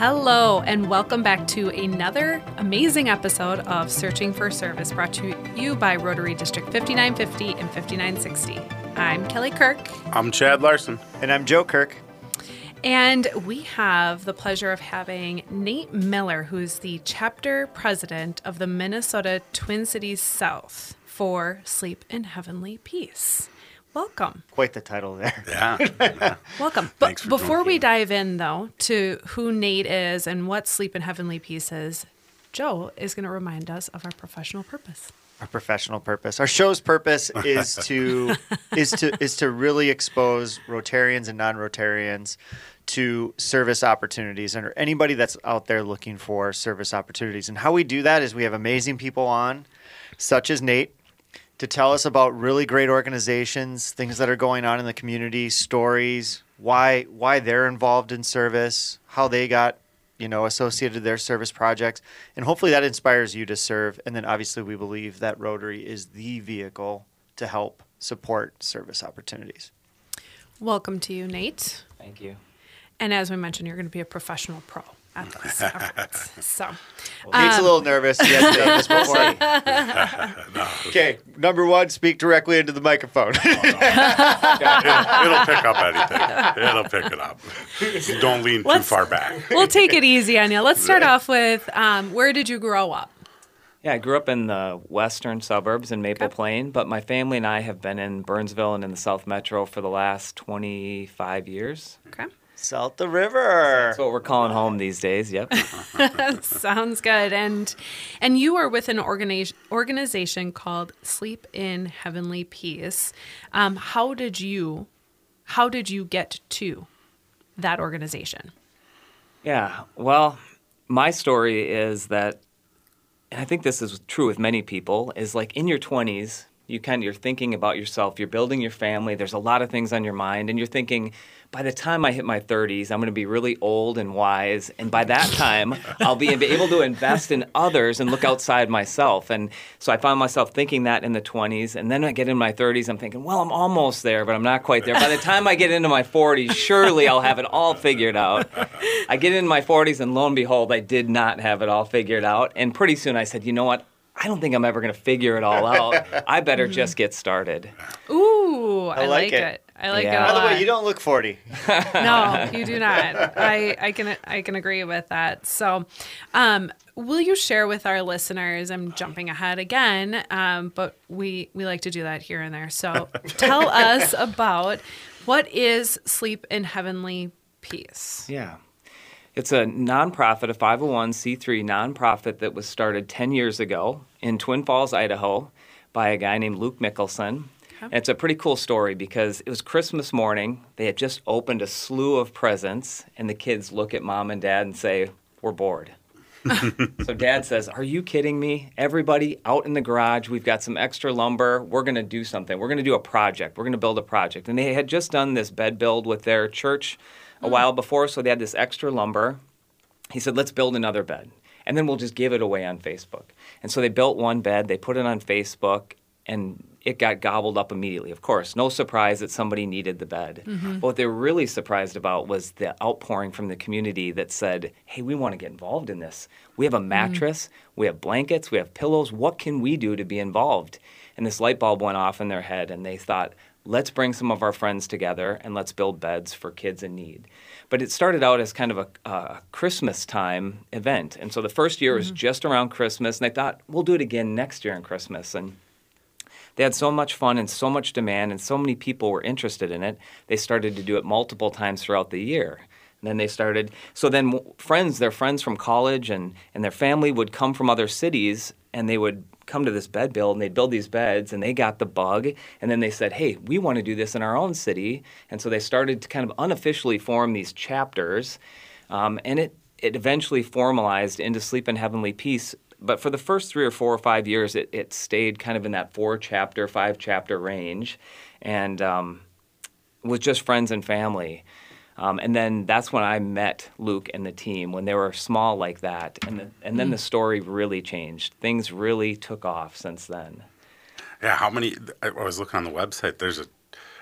Hello, and welcome back to another amazing episode of Searching for Service brought to you by Rotary District 5950 and 5960. I'm Kelly Kirk, I'm Chad Larson. And I'm Joe Kirk. and we have the pleasure of having Nate Miller, who's the chapter president of the Minnesota Twin Cities South for Sleep in Heavenly Peace. Welcome. Quite the title there. Yeah. Welcome. But for before joining. we dive in, though, to who Nate is and what Sleep in Heavenly Peace is, Joe is going to remind us of our professional purpose. Our professional purpose. Our show's purpose is to is to is to really expose Rotarians and non-Rotarians to service opportunities and anybody that's out there looking for service opportunities. And how we do that is we have amazing people on, such as Nate, to tell us about really great organizations, things that are going on in the community, stories, why why they're involved in service, how they got you know associated with their service projects, and hopefully that inspires you to serve. And then obviously we believe that Rotary is the vehicle to help support service opportunities. Welcome to you, Nate. Thank you. And as we mentioned, you're going to be a professional pro at this efforts. So, Nate's a little nervous. He hasn't done this before. Okay, number one, speak directly into the microphone. It, will pick up anything. It'll pick it up. Don't lean too Let's- far back. we'll take it easy on you. Let's start Right. off with um, where did you grow up? Yeah, I grew up in the western suburbs in Maple Okay. Plain, but my family and I have been in Burnsville and in the South Metro for the last 25 years. Okay. South the river. That's what we're calling home these days. Yep. Sounds good. And and you are with an organization organization called Sleep in Heavenly Peace. Um, how did you how did you get to that organization? Yeah. Well, my story is that, and I think this is true with many people, is like in your 20s, you kind of you're thinking about yourself, you're building your family, there's a lot of things on your mind, and you're thinking, by the time I hit my 30s, I'm going to be really old and wise, and by that time, I'll be able to invest in others and look outside myself. And so I found myself thinking that in the 20s, and then I get in my 30s, I'm thinking, well, I'm almost there, but I'm not quite there. By the time I get into my 40s, surely I'll have it all figured out. I get in my 40s, and lo and behold, I did not have it all figured out. And pretty soon I said, you know what? I don't think I'm ever going to figure it all out. I better just get started. Ooh, I, like, like it. it. I like Yeah. it. By the lot. way, you don't look 40. no, you do not. I, I can I can agree with that. So, um, will you share with our listeners? I'm jumping ahead again, um, but we we like to do that here and there. So, tell us about what is Sleep in Heavenly Peace. Yeah. It's a nonprofit, a 501c3 nonprofit that was started 10 years ago in Twin Falls, Idaho, by a guy named Luke Mickelson. And it's a pretty cool story because it was Christmas morning. They had just opened a slew of presents, and the kids look at mom and dad and say, We're bored. so dad says, Are you kidding me? Everybody out in the garage, we've got some extra lumber. We're going to do something. We're going to do a project. We're going to build a project. And they had just done this bed build with their church a mm. while before, so they had this extra lumber. He said, Let's build another bed. And then we'll just give it away on Facebook. And so they built one bed, they put it on Facebook, and it got gobbled up immediately. Of course, no surprise that somebody needed the bed. Mm-hmm. But what they were really surprised about was the outpouring from the community that said, Hey, we want to get involved in this. We have a mm. mattress, we have blankets, we have pillows. What can we do to be involved? And this light bulb went off in their head, and they thought, let's bring some of our friends together and let's build beds for kids in need. But it started out as kind of a, a Christmas time event. And so the first year was mm-hmm. just around Christmas, and they thought, we'll do it again next year on Christmas. And they had so much fun and so much demand, and so many people were interested in it. They started to do it multiple times throughout the year. And then they started, so then friends, their friends from college and, and their family would come from other cities and they would come to this bed build and they'd build these beds and they got the bug. And then they said, hey, we want to do this in our own city. And so they started to kind of unofficially form these chapters. Um, and it, it eventually formalized into Sleep in Heavenly Peace. But for the first three or four or five years, it, it stayed kind of in that four chapter, five chapter range. And um, was just friends and family. Um, and then that's when I met Luke and the team when they were small like that. And, the, and then the story really changed. Things really took off since then. Yeah, how many? I was looking on the website. There's a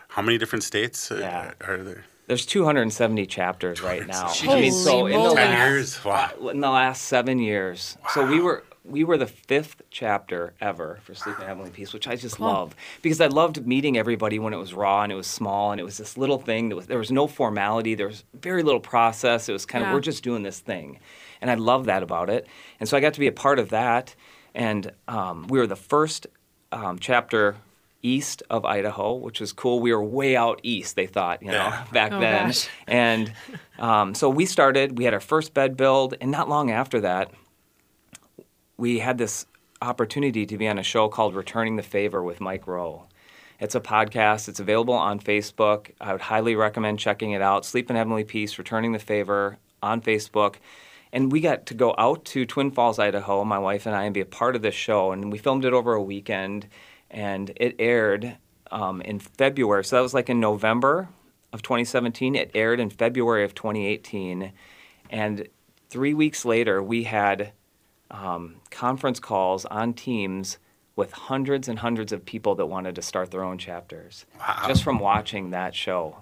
how many different states uh, Yeah. are there? There's 270 chapters right now. Holy so in the moly. Last, years. Wow. in the last seven years. wow. So we were we were the fifth chapter ever for Sleep in Heavenly Peace, which I just love because I loved meeting everybody when it was raw and it was small and it was this little thing that was there was no formality, there was very little process. It was kind of we're just doing this thing, and I love that about it. And so I got to be a part of that, and um, we were the first um, chapter east of Idaho, which was cool. We were way out east, they thought, you know, Yeah. back Oh, then. gosh. And um, so we started, we had our first bed build, and not long after that, we had this opportunity to be on a show called Returning the Favor with Mike Rowe. It's a podcast. It's available on Facebook. I would highly recommend checking it out. Sleep in Heavenly Peace, Returning the Favor on Facebook. And we got to go out to Twin Falls, Idaho, my wife and I, and be a part of this show. And we filmed it over a weekend, and it aired um, in February. So that was like in November of 2017. It aired in February of 2018. And three weeks later, we had um, conference calls on Teams with hundreds and hundreds of people that wanted to start their own chapters just from watching that show.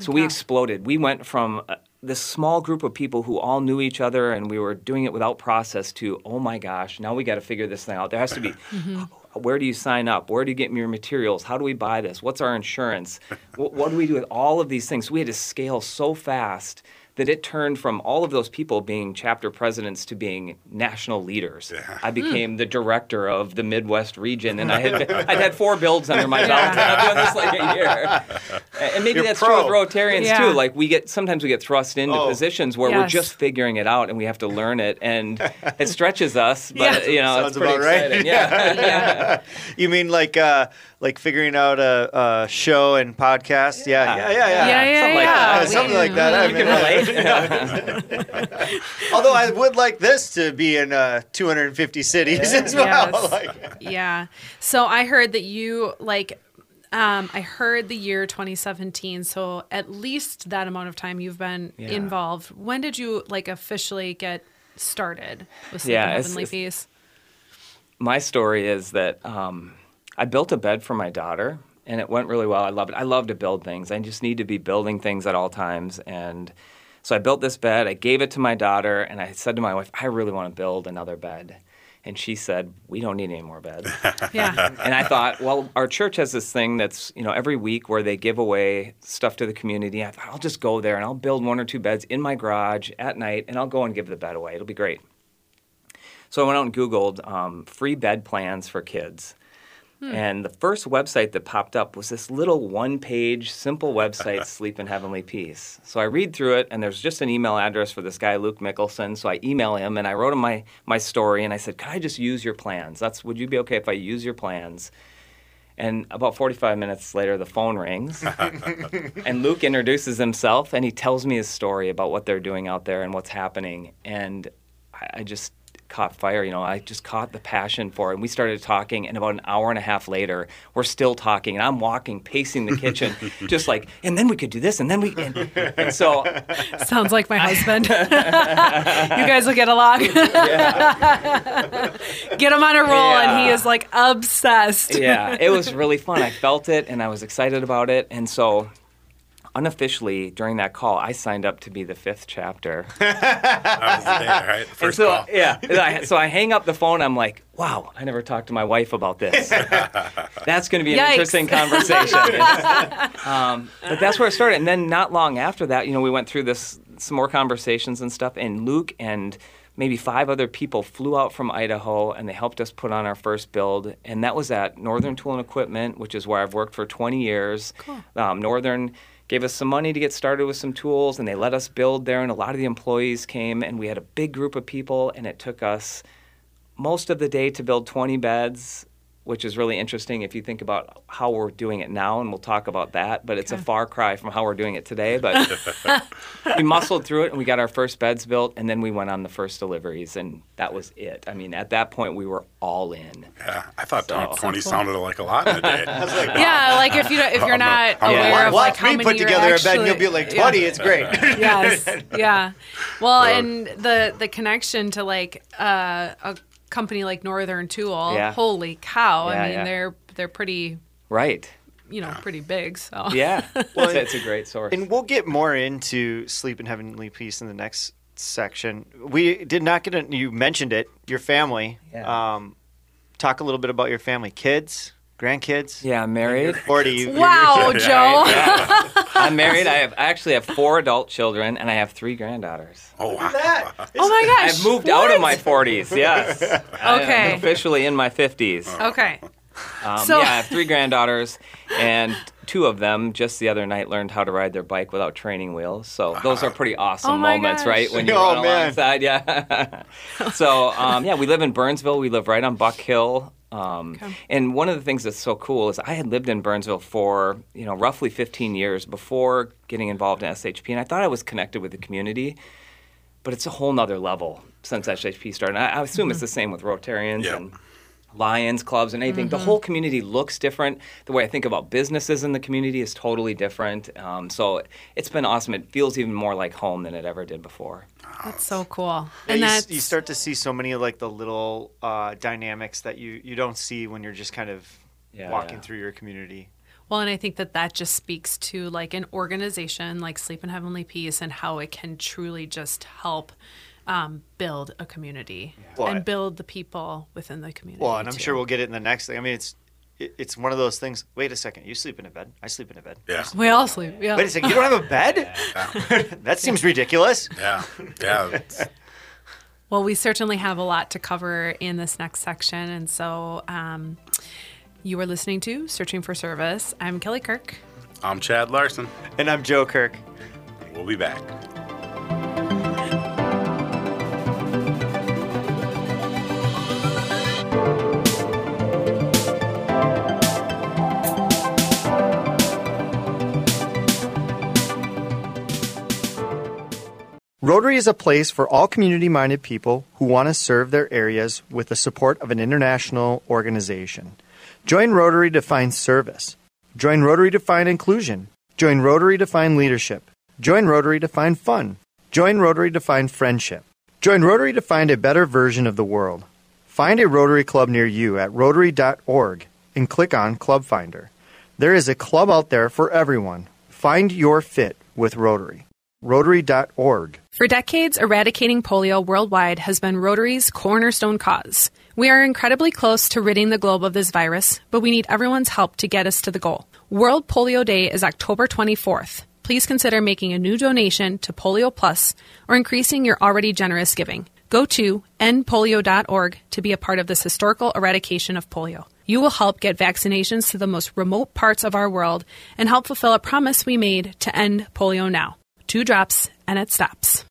so we exploded. We went from uh, this small group of people who all knew each other and we were doing it without process to, oh my gosh, now we got to figure this thing out. There has to be. Where do you sign up? Where do you get your materials? How do we buy this? What's our insurance? what, what do we do with all of these things? We had to scale so fast that it turned from all of those people being chapter presidents to being national leaders. I became the director of the Midwest region, and I had I'd had four builds under my belt. and I've done this like a year, and maybe You're that's pro. true with Rotarians Yeah. too. Like we get sometimes we get thrust into Oh. positions where we're just figuring it out, and we have to learn it, and it stretches us. But Yeah. you know, Sounds it's pretty about right. exciting. Yeah. yeah. You mean like uh, like figuring out a, a show and podcast? Yeah, yeah, yeah, yeah. Yeah, yeah, Something like yeah. Uh, something like that. I You mean, relate. although I would like this to be in uh, 250 cities as well. Yes. Like, Yeah. So I heard that you like um I heard the year 2017, so at least that amount of time you've been Yeah. involved. When did you like officially get started with Sleep Yeah, Heavenly it's- Peace? my story is that um, I built a bed for my daughter, and it went really well. I love it. I love to build things. I just need to be building things at all times, and so I built this bed. I gave it to my daughter, and I said to my wife, "I really want to build another bed." And she said, "We don't need any more beds." Yeah. and I thought, well, our church has this thing that's, you know, every week where they give away stuff to the community. I thought, I'll just go there and I'll build one or two beds in my garage at night and I'll go and give the bed away. It'll be great. So I went out and Googled um, free bed plans for kids. Hmm. And the first website that popped up was this little one page, simple website, Sleep in Heavenly Peace. So I read through it, and there's just an email address for this guy, Luke Mickelson. So I email him and I wrote him my, my story, and I said, Could I just use your plans? That's Would you be okay if I use your plans? And about 45 minutes later, the phone rings, and Luke introduces himself, and he tells me his story about what they're doing out there and what's happening. And I, I just caught fire. You know, I just caught the passion for it. And we started talking, and about an hour and a half later, we're still talking. And I'm walking, pacing the kitchen, just like, and then we could do this, and then we. And, and so, Sounds like my husband. you guys will get along. get him on a roll, and he is like obsessed. yeah, it was really fun. I felt it, and I was excited about it. And so, unofficially, during that call, I signed up to be the fifth chapter. That was the day, right? The And first so call. yeah, I, so I hang up the phone. I'm like, wow, I never talked to my wife about this. that's going to be an Yikes. interesting conversation. um, but that's where it started. And then not long after that, you know, we went through this some more conversations and stuff. And Luke and maybe five other people flew out from Idaho and they helped us put on our first build. And that was at Northern Tool and Equipment, which is where I've worked for 20 years. Cool. Um, Northern gave us some money to get started with some tools and they let us build there and a lot of the employees came and we had a big group of people and it took us most of the day to build 20 beds which is really interesting if you think about how we're doing it now and we'll talk about that but it's a far cry from how we're doing it today but we muscled through it and we got our first beds built and then we went on the first deliveries and that was it i mean at that point we were all in Yeah, I thought So- 20 So cool. sounded like a lot in a day. I was like, Yeah, like if you don't, if you're not I'm a- aware Yeah. of watch like how many put you're together actually, a bed and you'll be like 20. It's great. yes, yeah. Well, So- and the the connection to like uh, a company like Northern Tool. Yeah. Holy cow! Yeah, I mean, yeah. they're they're pretty. right you know, pretty big. So Yeah, well, it's, it's a great source. And we'll get more into Sleep in Heavenly Peace in the next section. We did not get a, you mentioned it, your family. Yeah. Um, talk a little bit about your family, kids, grandkids. yeah, I'm married. 40. You, you're- Wow, Joe. I'm married. I have I actually have four adult children, and I have three granddaughters. Oh, wow. Oh my gosh. I've moved out of my 40s. Yes. I Okay. am officially in my 50s. Okay. Um, So- yeah, I have three granddaughters, and two of them just the other night learned how to ride their bike without training wheels. So those are pretty awesome Oh moments, gosh. right? When you Oh, run man. alongside, yeah. so um, yeah, we live in Burnsville. We live right on Buck Hill. Um, Okay. And one of the things that's so cool is I had lived in Burnsville for you know roughly 15 years before getting involved in SHP, and I thought I was connected with the community, but it's a whole nother level since SHP started. And I, I assume it's the same with Rotarians Yeah. and Lions clubs and anything. The whole community looks different. The way I think about businesses in the community is totally different. Um, so it's been awesome. It feels even more like home than it ever did before. That's so cool. Yeah, And you, that's you start to see so many of like the little uh, dynamics that you, you don't see when you're just kind of Yeah, walking yeah. through your community. Well, and I think that that just speaks to like an organization like Sleep in Heavenly Peace and how it can truly just help um, build a community Well, and build the people within the community. Well, and I'm too. sure we'll get it in the next thing. I mean, it's it, it's one of those things. Wait a second, you sleep in a bed. I sleep in a bed. Yeah. we all sleep. Yeah. Wait a second, you don't have a bed? that seems ridiculous. Yeah. Yeah. Well, we certainly have a lot to cover in this next section. And so um, you are listening to Searching for Service. I'm Kelly Kirk. I'm Chad Larson. And I'm Joe Kirk. We'll be back. Rotary is a place for all community minded people who want to serve their areas with the support of an international organization. Join Rotary to find service. Join Rotary to find inclusion. Join Rotary to find leadership. Join Rotary to find fun. Join Rotary to find friendship. Join Rotary to find a better version of the world. Find a Rotary Club near you at rotary.org and click on Club Finder. There is a club out there for everyone. Find your fit with Rotary. Rotary.org. For decades, eradicating polio worldwide has been Rotary's cornerstone cause. We are incredibly close to ridding the globe of this virus, but we need everyone's help to get us to the goal. World Polio Day is October 24th. Please consider making a new donation to Polio Plus or increasing your already generous giving. Go to endpolio.org to be a part of this historical eradication of polio. You will help get vaccinations to the most remote parts of our world and help fulfill a promise we made to end polio now. Two drops and it stops.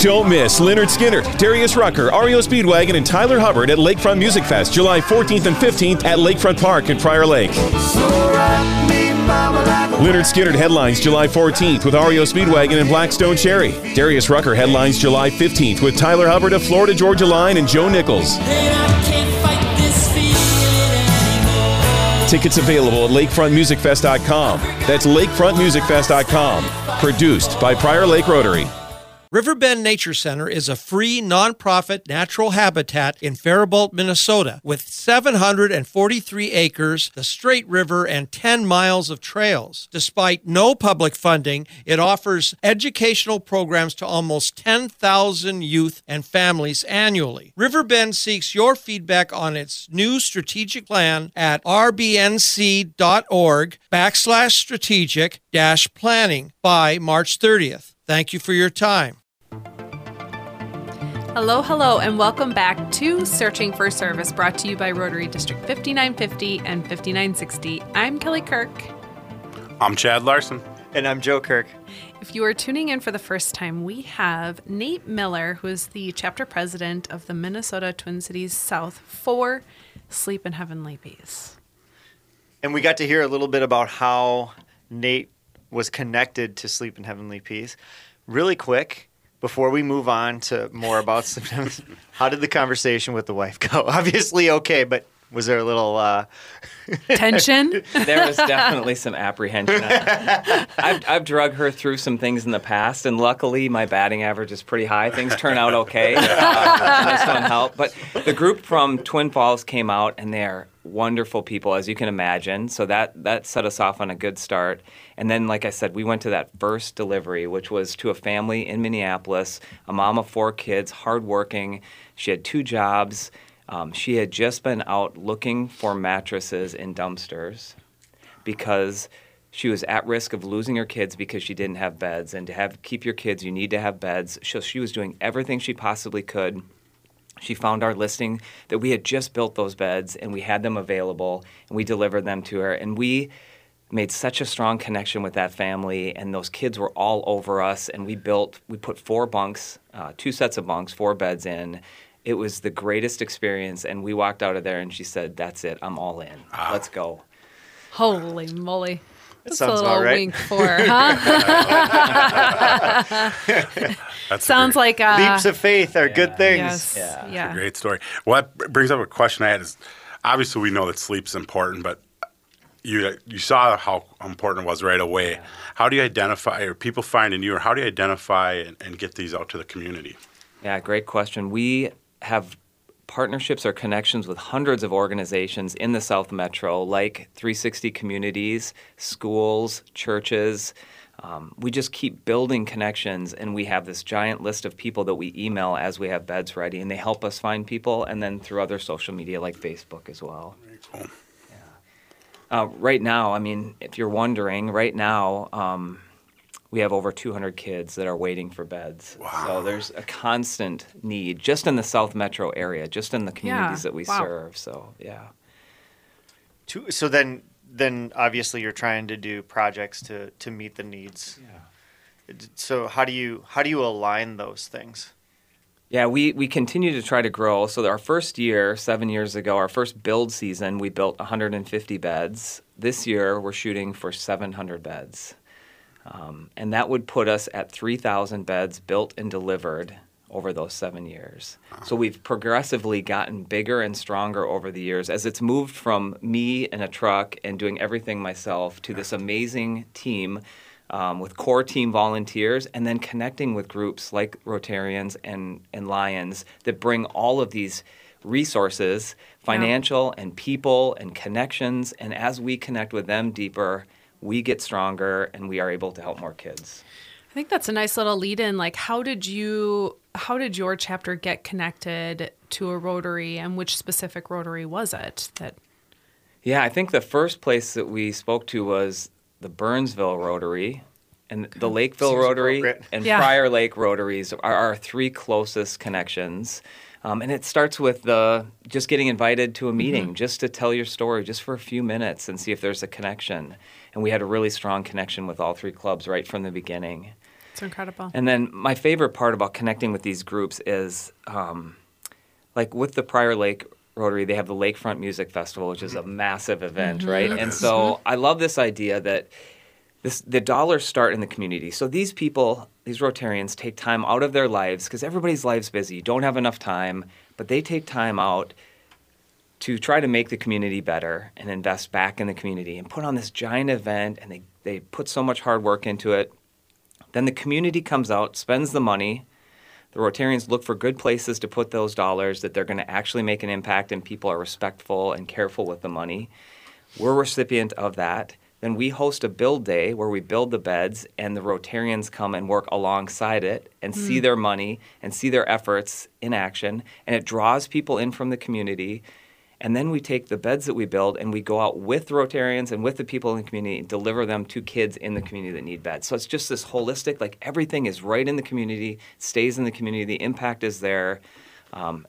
Don't miss Lynyrd Skynyrd, Darius Rucker, REO Speedwagon, and Tyler Hubbard at Lakefront Music Fest, July 14th and 15th at Lakefront Park in Prior Lake. Lynyrd Skynyrd headlines July 14th with REO Speedwagon and Black Stone Cherry. Darius Rucker headlines July 15th with Tyler Hubbard of Florida Georgia Line and Joe Nichols. Tickets available at lakefrontmusicfest.com. That's lakefrontmusicfest.com. Produced by Prior Lake Rotary. Riverbend Nature Center is a free nonprofit natural habitat in Faribault, Minnesota, with 743 acres, the Straight River, and 10 miles of trails. Despite no public funding, it offers educational programs to almost 10,000 youth and families annually. Riverbend seeks your feedback on its new strategic plan at rbnc.org backslash strategic dash planning by March 30th. Thank you for your time. Hello, hello, and welcome back to Searching for Service, brought to you by Rotary District 5950 and 5960. I'm Kelly Kirk. I'm Chad Larson. And I'm Joe Kirk. If you are tuning in for the first time, we have Nate Miller, who is the chapter president of the Minnesota Twin Cities South for Sleep in Heavenly Peace. And we got to hear a little bit about how Nate was connected to Sleep in Heavenly Peace. Really quick, before we move on to more about Sleep in Heavenly how did the conversation with the wife go? Obviously, okay, but was there a little. Uh, Tension? There was definitely some apprehension. I've, I've drug her through some things in the past, and luckily my batting average is pretty high. Things turn out okay. Uh, this one helped. But the group from Twin Falls came out, and they're wonderful people, as you can imagine. So that that set us off on a good start. And then, like I said, we went to that first delivery, which was to a family in Minneapolis, a mom of four kids, hardworking. She had two jobs. Um, she had just been out looking for mattresses in dumpsters because she was at risk of losing her kids because she didn't have beds and to have keep your kids you need to have beds so she was doing everything she possibly could she found our listing that we had just built those beds and we had them available and we delivered them to her. And we made such a strong connection with that family and those kids were all over us and we built we put four bunks uh, two sets of bunks four beds in. It was the greatest experience and we walked out of there and she said that's it. I'm all in. Let's go. Holy moly. That's sounds a about little right. wink for, huh? That's Sounds great, like uh, Leaps of faith are good things. yes, Yeah. yeah. great story. Well, that brings up a question I had is obviously we know that sleep's important, but you you saw how important it was right away. How do you identify, or people find in you, or how do you identify and, and get these out to the community? Yeah, great question. We have partnerships or connections with hundreds of organizations in the South Metro, like 360 Communities, schools, churches. Um, we just keep building connections, and we have this giant list of people that we email as we have beds ready, and they help us find people, and then through other social media like Facebook as well. Cool. Uh, right now, I mean, if you're wondering, right now, um, we have over 200 kids that are waiting for beds. So there's a constant need just in the South Metro area, just in the communities that we wow. serve. So, yeah. To- So then, then obviously you're trying to do projects to to meet the needs. Yeah. So how do you how do you align those things? Yeah, we, we continue to try to grow. So our first year, seven years ago, our first build season, we built 150 beds. This year, we're shooting for 700 beds. Um, and that would put us at 3,000 beds built and delivered over those seven years. So we've progressively gotten bigger and stronger over the years as it's moved from me in a truck and doing everything myself to this amazing team um, with core team volunteers and then connecting with groups like Rotarians and, and Lions that bring all of these resources, financial and people and connections. And as we connect with them deeper, we get stronger and we are able to help more kids. I think that's a nice little lead in. Like, how did you, how did your chapter get connected to a Rotary, and which specific Rotary was it that? Yeah, I think the first place that we spoke to was the Burnsville Rotary and the Lakeville Seems Rotary and Yeah. Prior Lake Rotaries are our three closest connections. Um, and it starts with the just getting invited to a meeting, just to tell your story, just for a few minutes, and see if there's a connection. And we had a really strong connection with all three clubs right from the beginning. It's incredible. And then my favorite part about connecting with these groups is, um, like with the Prior Lake Rotary, they have the Lakefront Music Festival, which is a massive event, right? And so I love this idea that this the dollars start in the community. So these people, these Rotarians, take time out of their lives because everybody's life's busy. You don't have enough time, but they take time out to try to make the community better and invest back in the community and put on this giant event and they, they put so much hard work into it. Then the community comes out, spends the money. The Rotarians look for good places to put those dollars that they're going to actually make an impact and people are respectful and careful with the money. We're recipient of that. Then we host a build day where we build the beds and the Rotarians come and work alongside it and see mm. their money and see their efforts in action. And it draws people in from the community. And then we take the beds that we build and we go out with Rotarians and with the people in the community and deliver them to kids in the community that need beds. So it's just this holistic, like everything is right in the community, stays in the community, the impact is there. Um,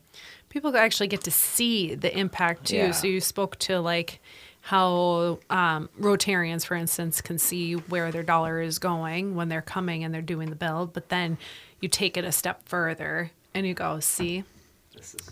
People actually get to see the impact too. Yeah. So you spoke to like how um, Rotarians, for instance, can see where their dollar is going when they're coming and they're doing the build, but then you take it a step further and you go, see,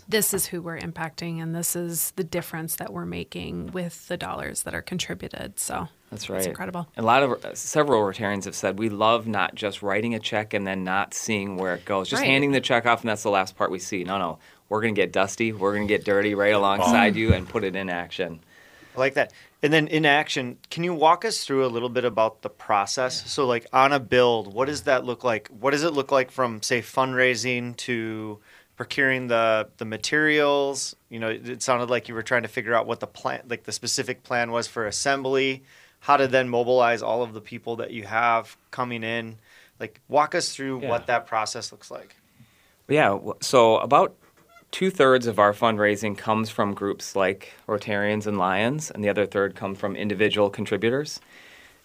this is who we're impacting, and this is the difference that we're making with the dollars that are contributed. So That's right. It's incredible. A lot of uh, several Rotarians have said we love not just writing a check and then not seeing where it goes, just Right. handing the check off and that's the last part we see. No, no, we're going to get dusty, we're going to get dirty right alongside you and put it in action. I like that. And then in action, can you walk us through a little bit about the process? So, like on a build, what does that look like? What does it look like from, say, fundraising to procuring the the materials. You know, it sounded like you were trying to figure out what the plan, like the specific plan was for assembly, how to then mobilize all of the people that you have coming in. Like, walk us through Yeah. what that process looks like. Yeah, so about two thirds of our fundraising comes from groups like Rotarians and Lions, and the other third come from individual contributors.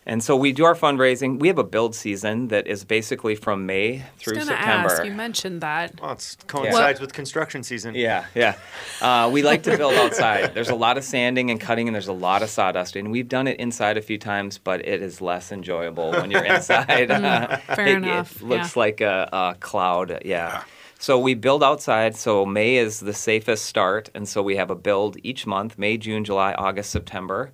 And so we do our fundraising. We have a build season that is basically from May I through was gonna September. ask. You mentioned that. Well, it coincides with construction season. Yeah, yeah. Uh, we like to build outside. There's a lot of sanding and cutting, and there's a lot of sawdust. And we've done it inside a few times, but it is less enjoyable when you're inside. Uh, fair it, enough, It looks yeah. like a, a cloud. Yeah. So we build outside. So May is the safest start, and so we have a build each month: May, June, July, August, September.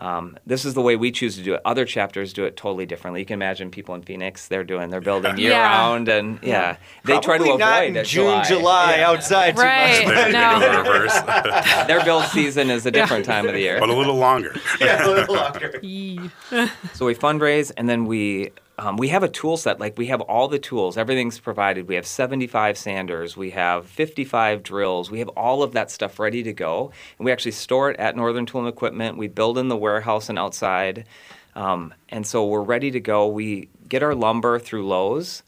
Um, this is the way we choose to do it. Other chapters do it totally differently. You can imagine people in Phoenix; they're doing, they're building year Yeah. round, and yeah, they try to Probably avoid in June, July, Yeah. outside too Right. much. They, they No. reverse, Their build season is a different time of the year. but a little longer. yeah, a little longer. So we fundraise, and then we um, we have a tool set. Like we have all the tools, everything's provided. We have 75 sanders, we have 55 drills, we have all of that stuff ready to go, and we actually store it at Northern Tool and Equipment. We build in the warehouse and outside, um, and so we're ready to go. We get our lumber through Lowe's.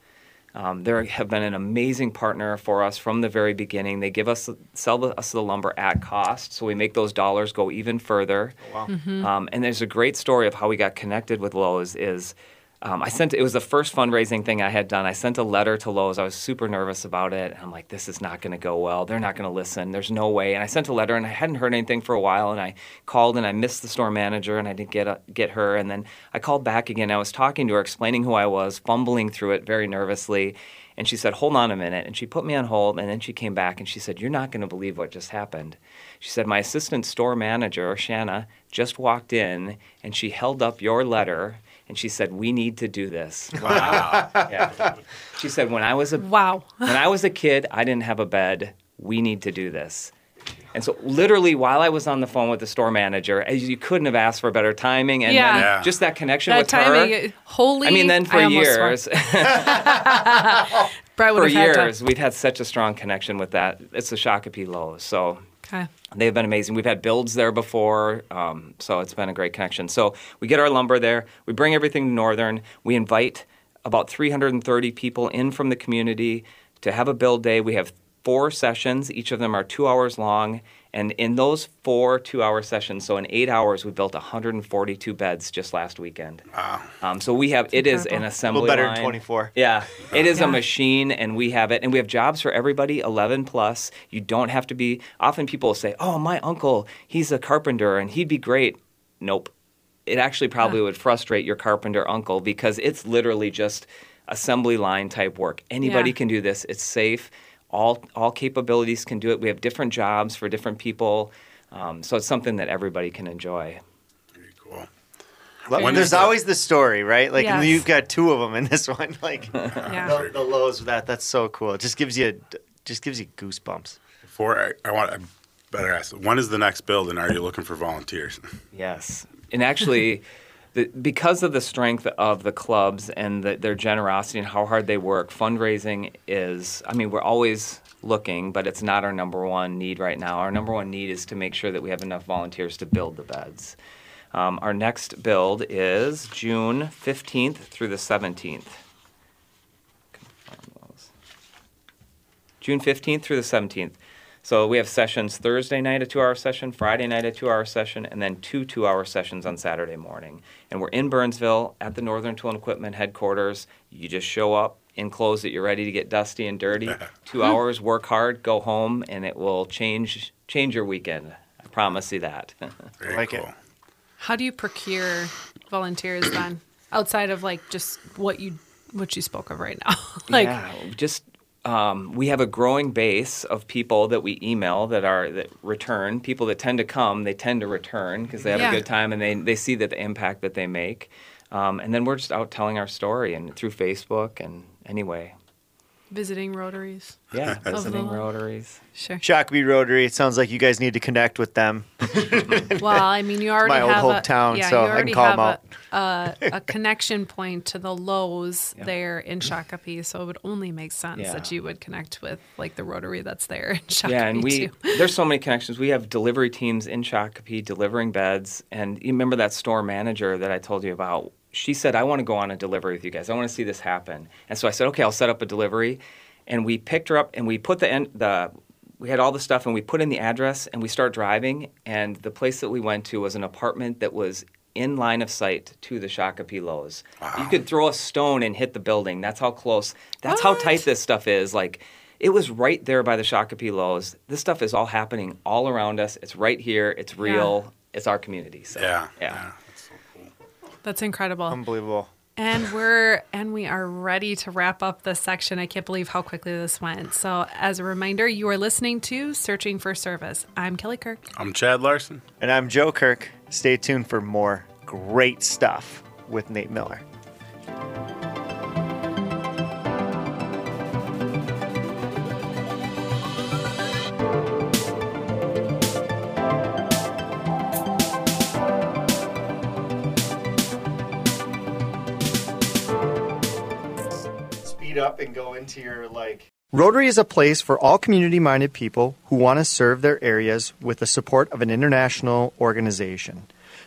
Um, they have been an amazing partner for us from the very beginning. They give us sell the, us the lumber at cost, so we make those dollars go even further. Wow. Um, and there's a great story of how we got connected with Lowe's. Is um, I sent it was the first fundraising thing I had done. I sent a letter to Lowe's. I was super nervous about it. I'm like, this is not going to go well. They're not going to listen. There's no way. And I sent a letter, and I hadn't heard anything for a while. And I called, and I missed the store manager, and I didn't get a, get her. And then I called back again. I was talking to her, explaining who I was, fumbling through it very nervously. And she said, Hold on a minute. And she put me on hold. And then she came back and she said, You're not going to believe what just happened. She said, My assistant store manager, Shanna, just walked in and she held up your letter and she said, We need to do this. Wow. yeah. She said, When I was a Wow. when I was a kid, I didn't have a bed. We need to do this. And so, literally, while I was on the phone with the store manager, as you couldn't have asked for better timing, and Yeah. then Yeah. just that connection That with timing, her. holy. I mean, then for I years, for have had to- years, we've had such a strong connection with that. It's the Shakopee Lowe's. So Okay. They've been amazing. We've had builds there before, um, so it's been a great connection. So we get our lumber there. We bring everything to Northern. We invite about 330 people in from the community to have a build day. We have four sessions. Each of them are two hours long. And in those four two-hour sessions, so in eight hours, we built 142 beds just last weekend. Wow! Um, so we have it is an incredible. assembly better than line. 24. Yeah, it is Yeah. a machine, and we have it, and we have jobs for everybody, 11 plus. You don't have to be. Often people will say, "Oh, my uncle, he's a carpenter, and he'd be great." Nope. It actually probably would frustrate your carpenter uncle because it's literally just assembly line type work. Anybody Yeah. can do this. It's safe. All all capabilities can do it. We have different jobs for different people, um, so it's something that everybody can enjoy. Very cool. Well, When There's is the- always the story, right? Like Yes. you've got two of them in this one. Like Yeah. the, the lows of that. That's so cool. It just gives you just gives you goosebumps. Before I, I want, I better ask. When is the next build, and are you looking for volunteers? Yes, and actually, the, because of the strength of the clubs and the, their generosity and how hard they work, fundraising is. I mean, we're always looking, but it's not our number one need right now. Our number one need is to make sure that we have enough volunteers to build the beds. Um, our next build is June fifteenth through the seventeenth. June 15th through the 17th. So we have sessions Thursday night, a two hour session, Friday night, a two hour session, and then two two hour sessions on Saturday morning. And we're in Burnsville at the Northern Tool and Equipment headquarters. You just show up in clothes that you're ready to get dusty and dirty. two hours, work hard, go home, and it will change change your weekend. I promise you that. Very Like it. How do you procure volunteers then, outside of like just what you what you spoke of right now? like, yeah, just um, we have a growing base of people that we email that are that return. People that tend to come, they tend to return because they have Yeah. a good time and they they see that the impact that they make. Um, and then we're just out telling our story and through Facebook and anyway. Visiting Rotaries. Yeah, visiting the- Rotaries. Sure. Shakopee Rotary. It sounds like you guys need to connect with them. Well, I mean, you already my old have hometown, a, yeah, so you I can already call 'em have a, a, a connection point to the Lowe's there in Shakopee, so it would only make sense Yeah. that you would connect with like the Rotary that's there in Shakopee Yeah, and we too. there's so many connections. We have delivery teams in Shakopee delivering beds, and you remember that store manager that I told you about. She said, "I want to go on a delivery with you guys. I want to see this happen." And so I said, "Okay, I'll set up a delivery." And we picked her up, and we put the end, the we had all the stuff, and we put in the address, and we start driving. And the place that we went to was an apartment that was in line of sight to the Shakopee Lowe's. You could throw a stone and hit the building. That's how close. That's how tight this stuff is. Like it was right there by the Shakopee Lowe's. This stuff is all happening all around us. It's right here. It's real. It's our community. So Yeah. yeah. That's so cool. That's incredible. Unbelievable. And we're and we are ready to wrap up this section. I can't believe how quickly this went. So, as a reminder, you are listening to Searching for Service. I'm Kelly Kirk. I'm Chad Larson. And I'm Joe Kirk. Stay tuned for more great stuff with Nate Miller. Up and go into your like Rotary is a place for all community minded people who want to serve their areas with the support of an international organization.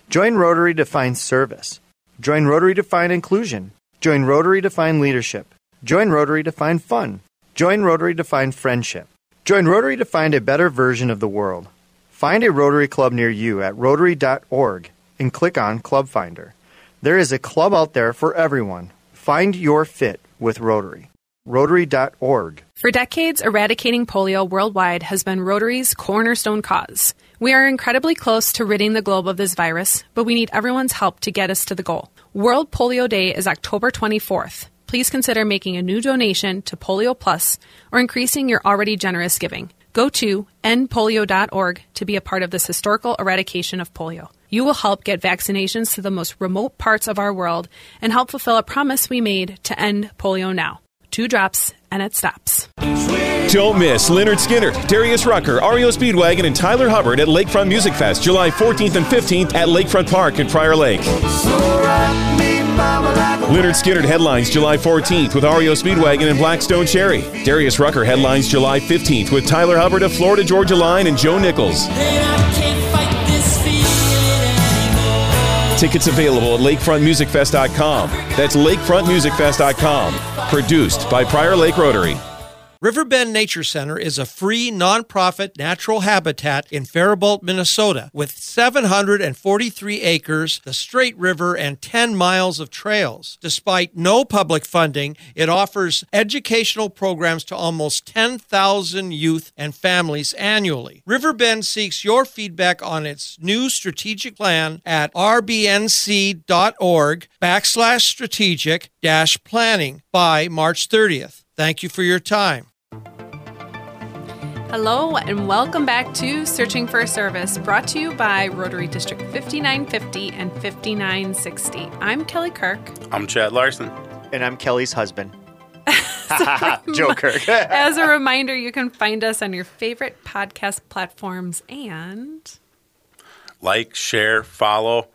Join Rotary to find service. Join Rotary to find inclusion. Join Rotary to find leadership. Join Rotary to find fun. Join Rotary to find friendship. Join Rotary to find a better version of the world. Find a Rotary Club near you at rotary.org and click on Club Finder. There is a club out there for everyone. Find your fit with Rotary. Rotary.org. For decades, eradicating polio worldwide has been Rotary's cornerstone cause. We are incredibly close to ridding the globe of this virus, but we need everyone's help to get us to the goal. World Polio Day is October 24th. Please consider making a new donation to Polio Plus or increasing your already generous giving. Go to endpolio.org to be a part of this historical eradication of polio. You will help get vaccinations to the most remote parts of our world and help fulfill a promise we made to end polio now. Two drops and it stops. Don't miss Lynyrd Skynyrd, Darius Rucker, REO Speedwagon, and Tyler Hubbard at Lakefront Music Fest, July 14th and 15th at Lakefront Park in Prior Lake. Lynyrd Skynyrd headlines July 14th with REO Speedwagon and Black Stone Cherry. Darius Rucker headlines July 15th with Tyler Hubbard of Florida Georgia Line and Joe Nichols. Tickets available at lakefrontmusicfest.com. That's lakefrontmusicfest.com. Produced by Prior Lake Rotary. Riverbend Nature Center is a free nonprofit natural habitat in Faribault, Minnesota, with 743 acres, the Straight River, and 10 miles of trails. Despite no public funding, it offers educational programs to almost 10,000 youth and families annually. Riverbend seeks your feedback on its new strategic plan at rbnc.org backslash strategic dash planning by March 30th. Thank you for your time. Hello, and welcome back to Searching for a Service, brought to you by Rotary District 5950 and 5960. I'm Kelly Kirk. I'm Chad Larson. And I'm Kelly's husband. Joe Kirk. As a reminder, you can find us on your favorite podcast platforms and Like, share, follow.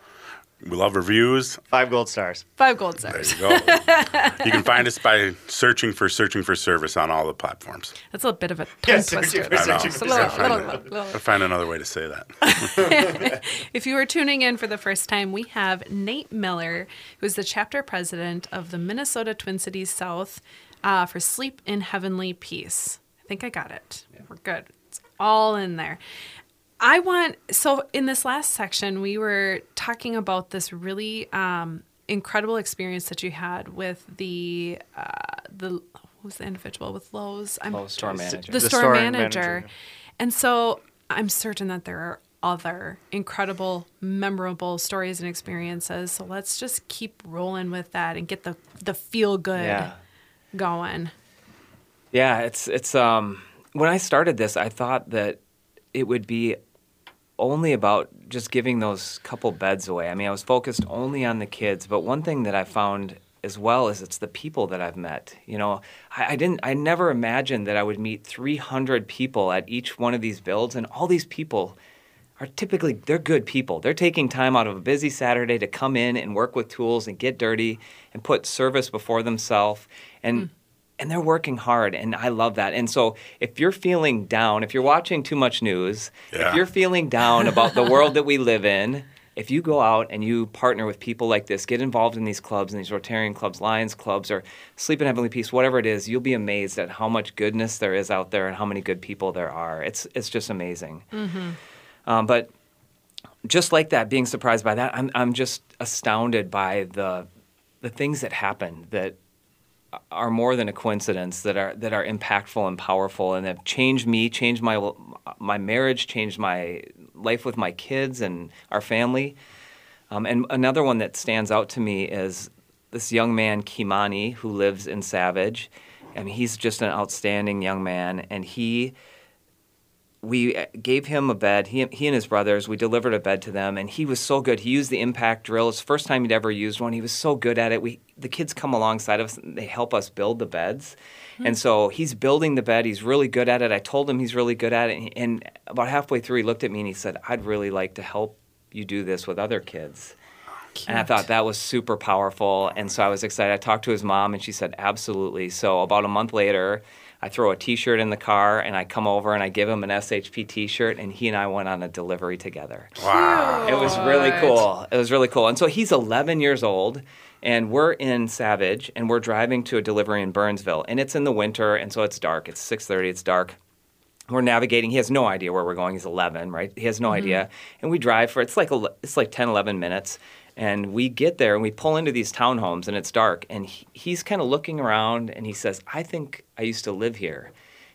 We love reviews. Five gold stars. five gold stars. There you go. you can find us by searching for searching for service on all the platforms. That's a bit of a tongue Yes, twister. searching for I know. It's a little- little- little- little- I'll find another way to say that. If you are tuning in for the first time, we have Nate Miller, who's the chapter president of the Minnesota Twin Cities South uh, for Sleep in Heavenly Peace. I think I got it. We're good. It's all in there. I want, so in this last section, we were talking about this really um, incredible experience that you had with the, uh, the, who's the individual with Lowe's? I'm Lowe's store manager. the, The store, store manager. manager. And so I'm certain that there are other incredible, memorable stories and experiences. So let's just keep rolling with that and get the the feel good Yeah. going. Yeah, it's it's um when I started this, I thought that it would be only about just giving those couple beds away. I mean, I was focused only on the kids, but one thing that I found as well is it's the people that I've met. You know, I, I, didn't, I never imagined that I would meet 300 people at each one of these builds, and all these people are typically they're good people. They're taking time out of a busy Saturday to come in and work with tools and get dirty and put service before themselves and. Mm. And they're working hard, and I love that. And so, if you're feeling down, if you're watching too much news, yeah. if you're feeling down about the world that we live in, if you go out and you partner with people like this, get involved in these clubs and these Rotarian clubs, Lions clubs, or Sleep in Heavenly Peace, whatever it is, you'll be amazed at how much goodness there is out there and how many good people there are. It's it's just amazing. Mm-hmm. Um, but just like that, being surprised by that, I'm I'm just astounded by the the things that happen that are more than a coincidence that are that are impactful and powerful and have changed me, changed my my marriage, changed my life with my kids and our family. Um, and another one that stands out to me is this young man, Kimani, who lives in Savage. Mean, he's just an outstanding young man, and he we gave him a bed. He, he and his brothers, we delivered a bed to them, and he was so good. He used the impact drill. It's the first time he'd ever used one. He was so good at it. We the kids come alongside of us. And they help us build the beds, mm-hmm. and so he's building the bed. He's really good at it. I told him he's really good at it, and about halfway through, he looked at me and he said, "I'd really like to help you do this with other kids." Cute. And I thought that was super powerful, and so I was excited. I talked to his mom, and she said, "Absolutely." So about a month later I throw a T-shirt in the car, and I come over and I give him an SHP T-shirt, and he and I went on a delivery together. Wow! It was really cool. It was really cool. And so he's 11 years old, and we're in Savage, and we're driving to a delivery in Burnsville, and it's in the winter, and so it's dark. It's 6:30. It's dark. We're navigating. He has no idea where we're going. He's 11, right? He has no mm-hmm. idea, and we drive for it's like a, it's like 10, 11 minutes and we get there and we pull into these townhomes and it's dark. And he, he's kind of looking around and he says, I think I used to live here.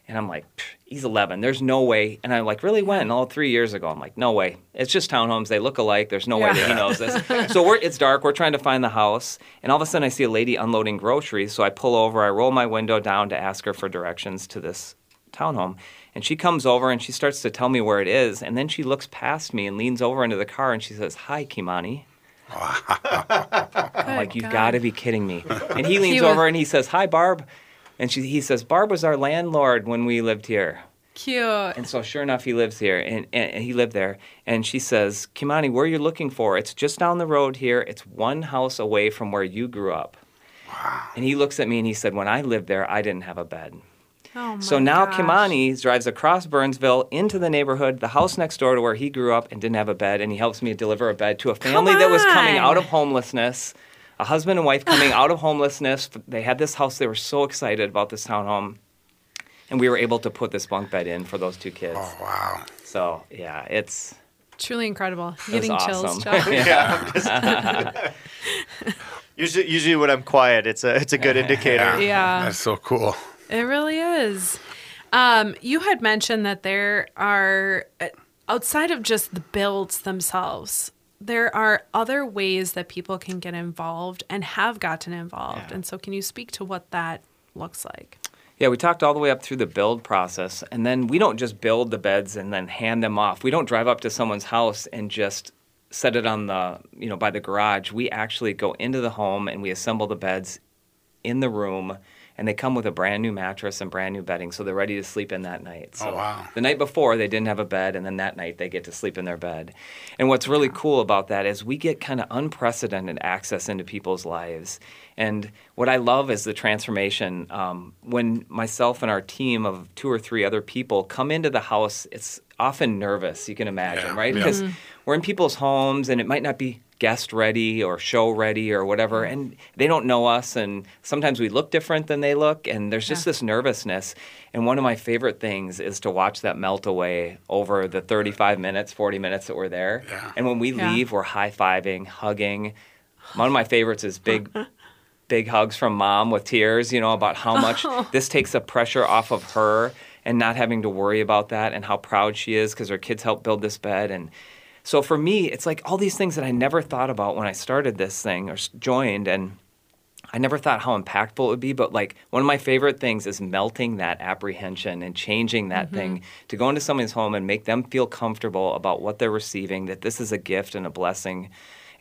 And I'm like, he's 11. There's no way. And I'm like, really? When? All three years ago. I'm like, no way. It's just townhomes. They look alike. There's no yeah. way that he knows this. so we're, it's dark. We're trying to find the house. And all of a sudden, I see a lady unloading groceries. So I pull over. I roll my window down to ask her for directions to this townhome. And she comes over and she starts to tell me where it is. And then she looks past me and leans over into the car and she says, Hi, Kimani. I'm like, you've got to be kidding me. And he leans he over and he says, Hi, Barb. And she, he says, Barb was our landlord when we lived here. Cute. And so, sure enough, he lives here, and, and, he lived there. And she says, Kimani, where are you looking for? It's just down the road here. It's one house away from where you grew up. Wow. And he looks at me and he said, When I lived there, I didn't have a bed. Oh so now gosh. Kimani drives across Burnsville into the neighborhood, the house next door to where he grew up and didn't have a bed, and he helps me deliver a bed to a family that was coming out of homelessness. A husband and wife coming out of homelessness. They had this house. They were so excited about this townhome, and we were able to put this bunk bed in for those two kids. Oh wow! So yeah, it's truly incredible. Getting awesome. chills. yeah. usually, usually when I'm quiet, it's a it's a good indicator. Yeah, yeah. that's so cool. It really is. Um, you had mentioned that there are, uh, outside of just the builds themselves, there are other ways that people can get involved and have gotten involved. Yeah. And so, can you speak to what that looks like? Yeah, we talked all the way up through the build process. And then we don't just build the beds and then hand them off. We don't drive up to someone's house and just set it on the, you know, by the garage. We actually go into the home and we assemble the beds in the room and they come with a brand new mattress and brand new bedding, so they're ready to sleep in that night. Oh, so oh, wow. The night before, they didn't have a bed, and then that night they get to sleep in their bed. And what's really cool about that is we get kind of unprecedented access into people's lives. And what I love is the transformation. Um, when myself and our team of two or three other people come into the house, it's often nervous, you can imagine, yeah. right? Yeah. Because mm-hmm. we're in people's homes and it might not be guest ready or show ready or whatever mm. and they don't know us and sometimes we look different than they look and there's just yeah. this nervousness and one of my favorite things is to watch that melt away over the 35 minutes 40 minutes that we're there yeah. and when we yeah. leave we're high-fiving hugging one of my favorites is big big hugs from mom with tears you know about how much this takes the pressure off of her and not having to worry about that and how proud she is because her kids helped build this bed and so for me, it's like all these things that I never thought about when I started this thing or joined, and I never thought how impactful it would be. But like one of my favorite things is melting that apprehension and changing that mm-hmm. thing to go into someone's home and make them feel comfortable about what they're receiving, that this is a gift and a blessing.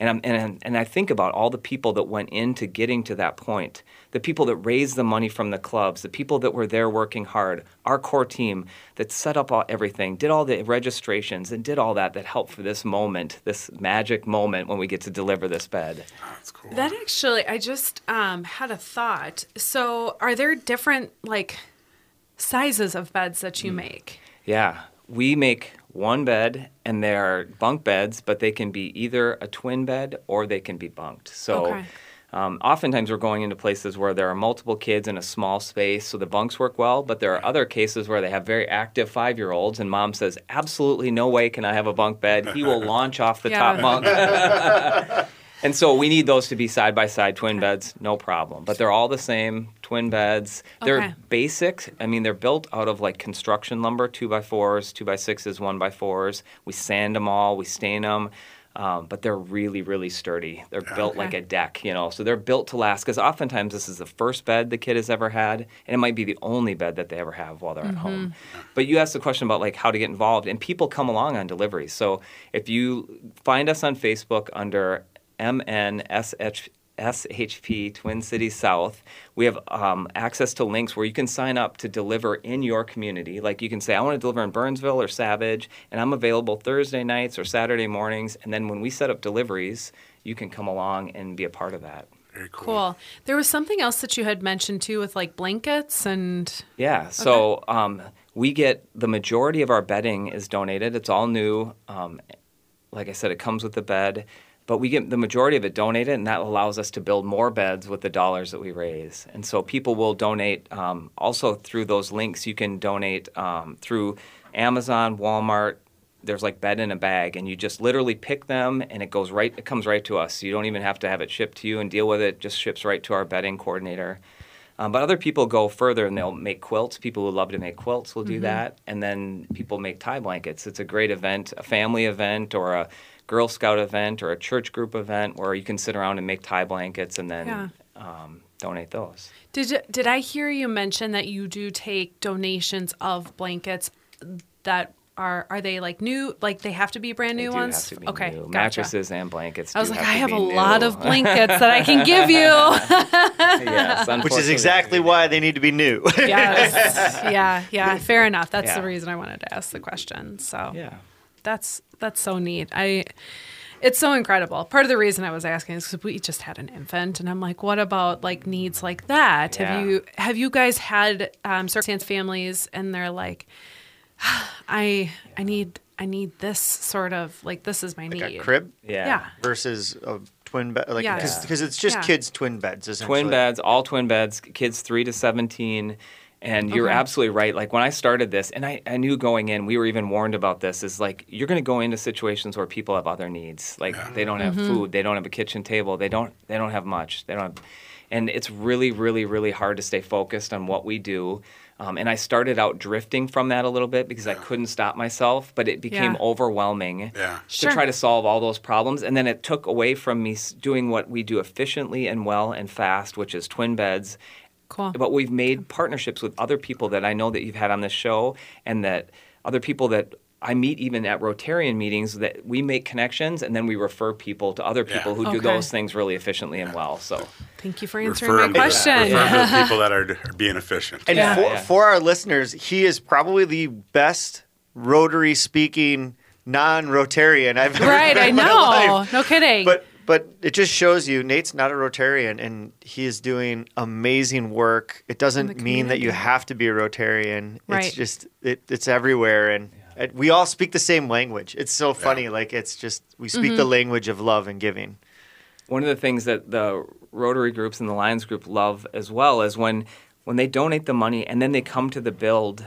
And, I'm, and, and I think about all the people that went into getting to that point the people that raised the money from the clubs, the people that were there working hard, our core team that set up all, everything, did all the registrations, and did all that that helped for this moment, this magic moment when we get to deliver this bed. That's cool. That actually, I just um, had a thought. So, are there different like sizes of beds that Mm. you make? Yeah, we make one bed, and they are bunk beds, but they can be either a twin bed or they can be bunked. So. Okay. Um, oftentimes, we're going into places where there are multiple kids in a small space, so the bunks work well. But there are other cases where they have very active five year olds, and mom says, Absolutely no way can I have a bunk bed. He will launch off the Yeah. top bunk. and so we need those to be side by side twin beds, no problem. But they're all the same twin beds. They're Okay. basic. I mean, they're built out of like construction lumber, two by fours, two by sixes, one by fours. We sand them all, we stain them. Um, but they're really, really sturdy. They're built like a deck, you know. So they're built to last because oftentimes this is the first bed the kid has ever had, and it might be the only bed that they ever have while they're at home. But you asked the question about like how to get involved, and people come along on deliveries. So if you find us on Facebook under MNSH. SHP Twin Cities South. We have um, access to links where you can sign up to deliver in your community. Like you can say, I want to deliver in Burnsville or Savage, and I'm available Thursday nights or Saturday mornings. And then when we set up deliveries, you can come along and be a part of that. Very cool. Cool. There was something else that you had mentioned too with like blankets and Yeah. So um, we get the majority of our bedding is donated. It's all new. Um, like I said, it comes with the bed, but we get the majority of it donated, and that allows us to build more beds with the dollars that we raise. And so people will donate um, also through those links. You can donate um, through Amazon, Walmart. There's like bed in a bag, and you just literally pick them, and it goes right. It comes right to us. You don't even have to have it shipped to you and deal with it. Just ships right to our bedding coordinator. Um, but other people go further and they'll make quilts. People who love to make quilts will do that. And then people make tie blankets. It's a great event, a family event or a Girl Scout event or a church group event where you can sit around and make tie blankets and then Yeah. um, donate those. Did you, did I hear you mention that you do take donations of blankets that are are they like new like they have to be brand new They do ones? have to be okay, new. gotcha. Mattresses and blankets. I was do like, have I have be a lot of blankets that I can give you. yes, Which is exactly why they need to be new. yes. Yeah, yeah. Fair enough. That's Yeah. the reason I wanted to ask the question. So Yeah. That's that's so neat. I it's so incredible. Part of the reason I was asking is because we just had an infant, and I'm like, what about like needs like that? Yeah. Have you have you guys had um, circumstance families, and they're like, I I need I need this sort of like this is my like need. a crib Yeah. Yeah. versus a twin bed, like Yeah. because it's just Yeah. kids' twin beds. Twin beds, all twin beds, kids three to seventeen. And you're Okay. absolutely right. Like when I started this, and I, I knew going in, we were even warned about this, is like you're going to go into situations where people have other needs. Like they don't have food, they don't have a kitchen table, they don't they don't have much. They don't have, and it's really, really, really hard to stay focused on what we do. Um, and I started out drifting from that a little bit because I couldn't stop myself, but it became Yeah. overwhelming Yeah. Sure. to try to solve all those problems. And then it took away from me doing what we do efficiently and well and fast, which is twin beds. Cool. But we've made partnerships with other people that I know that you've had on this show, and that other people that I meet even at Rotarian meetings that we make connections and then we refer people to other people Yeah. who do those things really efficiently and well. So Thank you for answering Refer my 'em to- question. Refer 'em to people that are, are being efficient. And Yeah. for, Yeah. for our listeners, he is probably the best Rotary speaking non Rotarian I've ever right, met I in my know. life. No kidding. But but it just shows you Nate's not a Rotarian and he is doing amazing work. It doesn't mean that you have to be a Rotarian. Right. It's just it, it's everywhere and and we all speak the same language. It's so funny. Like it's just we speak Mm-hmm. the language of love and giving. one of the things that the Rotary groups and the Lions group love as well is when when they donate the money and then they come to the build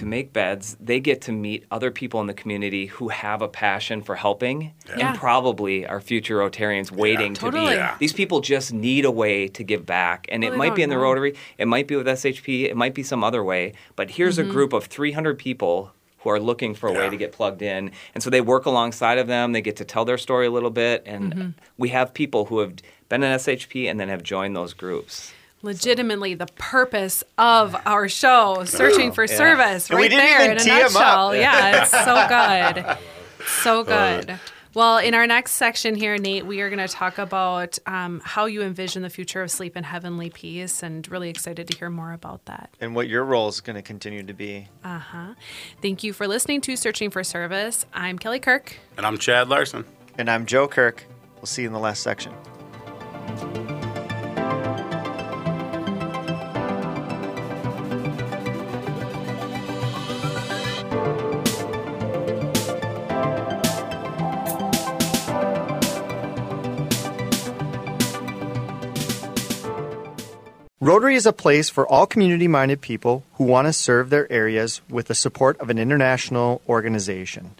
to make beds, they get to meet other people in the community who have a passion for helping Yeah. and probably are future Rotarians waiting to Totally. be. Yeah. These people just need a way to give back. And Well, it might be in the know. Rotary, it might be with SHP, it might be some other way, but here's Mm-hmm. a group of 300 people who are looking for a way to get plugged in. And so they work alongside of them, they get to tell their story a little bit and Mm-hmm. we have people who have been in SHP and then have joined those groups. Legitimately the purpose of our show, searching for Yeah. service, And right there in a tee 'em up. nutshell. Yeah, it's so good, so good. Well, in our next section here, Nate, we are going to talk about um, how you envision the future of sleep in heavenly peace, and really excited to hear more about that. And what your role is going to continue to be. Uh huh. Thank you for listening to Searching for Service. I'm Kelly Kirk. And I'm Chad Larson. And I'm Joe Kirk. We'll see you in the last section. Rotary is a place for all community minded people who want to serve their areas with the support of an international organization.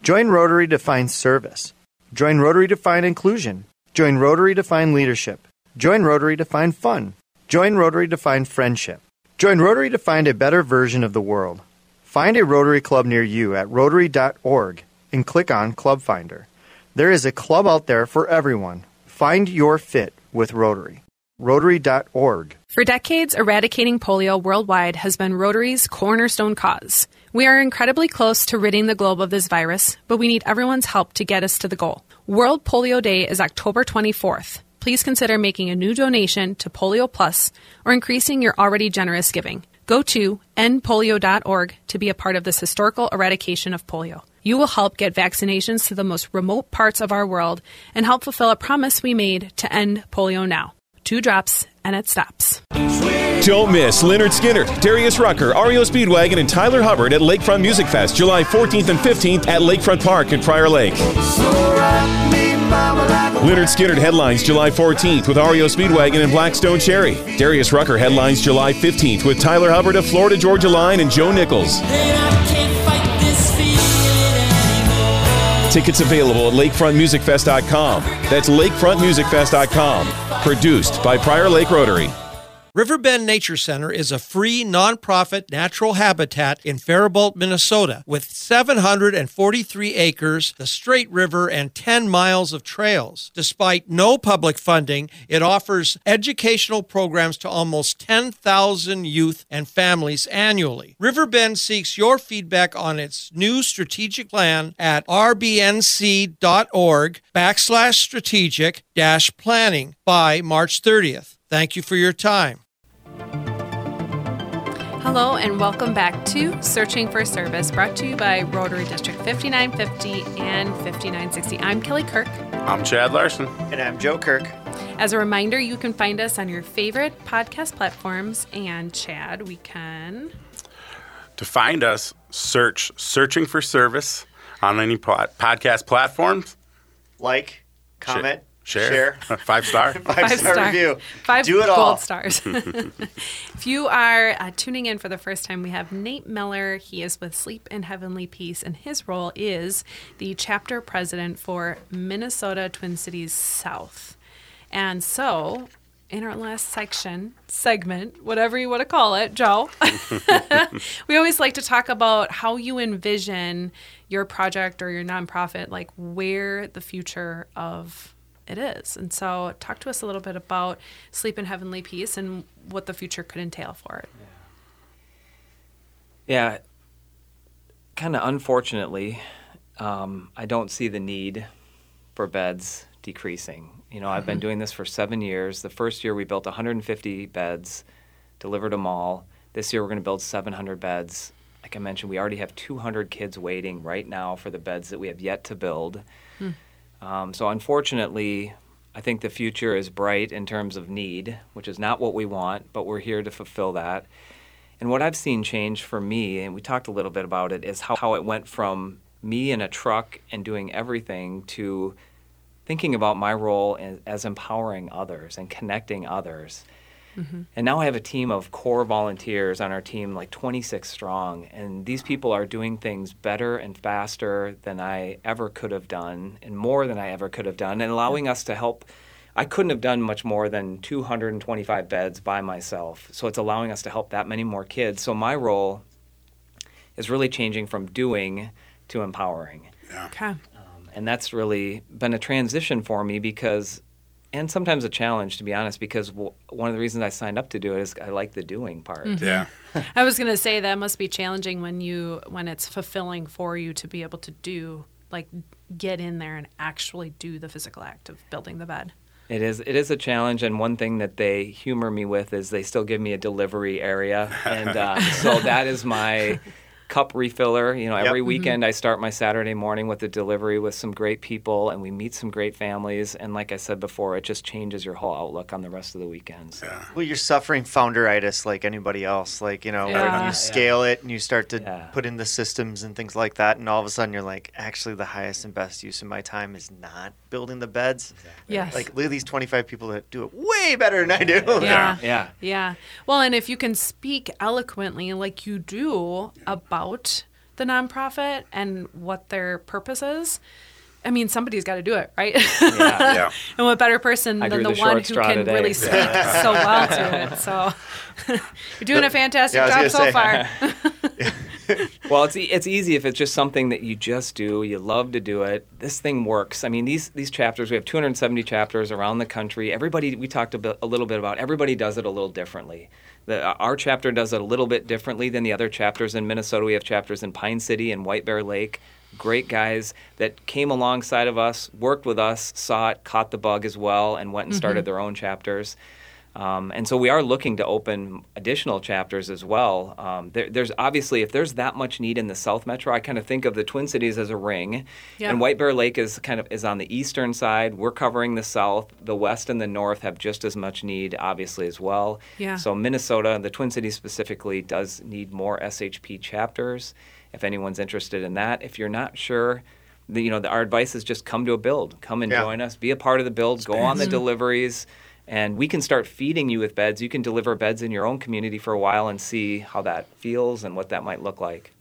Join Rotary to find service. Join Rotary to find inclusion. Join Rotary to find leadership. Join Rotary to find fun. Join Rotary to find friendship. Join Rotary to find a better version of the world. Find a Rotary Club near you at rotary.org and click on Club Finder. There is a club out there for everyone. Find your fit with Rotary. Rotary.org. For decades, eradicating polio worldwide has been Rotary's cornerstone cause. We are incredibly close to ridding the globe of this virus, but we need everyone's help to get us to the goal. World Polio Day is October 24th. Please consider making a new donation to Polio Plus or increasing your already generous giving. Go to endpolio.org to be a part of this historical eradication of polio. You will help get vaccinations to the most remote parts of our world and help fulfill a promise we made to end polio now two drops, and it stops. Don't miss Lynyrd Skynyrd, Darius Rucker, REO Speedwagon, and Tyler Hubbard at Lakefront Music Fest, July 14th and 15th at Lakefront Park in Prior Lake. Lynyrd Skynyrd headlines July 14th with REO Speedwagon and Black Stone Cherry. Darius Rucker headlines July 15th with Tyler Hubbard of Florida Georgia Line and Joe Nichols. Tickets available at lakefrontmusicfest.com. That's lakefrontmusicfest.com. Produced by Prior Lake Rotary. Riverbend Nature Center is a free nonprofit natural habitat in Faribault, Minnesota, with 743 acres, the Straight River, and 10 miles of trails. Despite no public funding, it offers educational programs to almost 10,000 youth and families annually. Riverbend seeks your feedback on its new strategic plan at rbnc.org backslash strategic dash planning by March 30th. Thank you for your time. Hello, and welcome back to Searching for Service, brought to you by Rotary District 5950 and 5960. I'm Kelly Kirk. I'm Chad Larson. And I'm Joe Kirk. As a reminder, you can find us on your favorite podcast platforms. And Chad, we can. To find us, search Searching for Service on any pod- podcast platforms. Like, comment, Share. Five star. Five, Five star, star, review. Five Do it gold all. stars. if you are uh, tuning in for the first time, we have Nate Miller. He is with Sleep in Heavenly Peace, and his role is the chapter president for Minnesota Twin Cities South. And so, in our last section, segment, whatever you want to call it, Joe, we always like to talk about how you envision your project or your nonprofit, like where the future of it is. And so, talk to us a little bit about Sleep in Heavenly Peace and what the future could entail for it. Yeah, yeah kind of unfortunately, um, I don't see the need for beds decreasing. You know. I've been mm-hmm. doing this for seven years. The first year we built 150 beds, delivered them all. This year we're going to build 700 beds. Like I mentioned, we already have 200 kids waiting right now for the beds that we have yet to build. Hmm. Um, so unfortunately, I think the future is bright in terms of need, which is not what we want, but we're here to fulfill that. And what I've seen change for me, and we talked a little bit about it, is how, how it went from me in a truck and doing everything to thinking about my role as, as empowering others and connecting others. Mm-hmm. And now I have a team of core volunteers on our team, like 26 strong. And these people are doing things better and faster than I ever could have done, and more than I ever could have done, and allowing us to help. I couldn't have done much more than 225 beds by myself. So it's allowing us to help that many more kids. So my role is really changing from doing to empowering. Yeah. Okay. Um, and that's really been a transition for me because and sometimes a challenge to be honest because w- one of the reasons i signed up to do it is i like the doing part mm-hmm. yeah i was going to say that must be challenging when you when it's fulfilling for you to be able to do like get in there and actually do the physical act of building the bed. It is it is a challenge, and one thing that they humor me with is they still give me a delivery area, and uh, so that is my cup refiller. You know, every Yep. Mm-hmm. weekend I start my Saturday morning with a delivery with some great people, and we meet some great families. And like I said before, it just changes your whole outlook on the rest of the weekends. Yeah. Well, you're suffering founderitis like anybody else. Like, you know, when Yeah. you scale it and you start to Yeah. put in the systems and things like that, and all of a sudden you're like, actually, the highest and best use of my time is not building the beds. Yes. Like, look at these 25 people that do it way better than I do. Yeah. Yeah. Yeah. Well, and if you can speak eloquently like you do about the nonprofit and what their purpose is, I mean, somebody's got to do it, right? Yeah. Yeah. and what better person I than the, the one who can today. really speak so well to it? So you're doing a fantastic Yeah, job so gonna far. Well, it's e- it's easy if it's just something that you just do, you love to do it. This thing works. I mean, these these chapters, we have 270 chapters around the country. Everybody, we talked a, bit, a little bit about. Everybody does it a little differently. The, uh, our chapter does it a little bit differently than the other chapters in Minnesota. We have chapters in Pine City and White Bear Lake. Great guys that came alongside of us, worked with us, saw it, caught the bug as well, and went and started mm-hmm. their own chapters. Um, and so we are looking to open additional chapters as well. Um, there, there's obviously, if there's that much need in the South Metro, I kind of think of the Twin Cities as a ring, Yeah. and White Bear Lake is kind of is on the eastern side. We're covering the South. The West and the North have just as much need, obviously, as well. Yeah. So Minnesota, the Twin Cities specifically, does need more SHP chapters. If anyone's interested in that, if you're not sure. The, you know, the, our advice is just come to a build, come and Yeah. join us, be a part of the build, go on the deliveries, and we can start feeding you with beds. You can deliver beds in your own community for a while and see how that feels and what that might look like.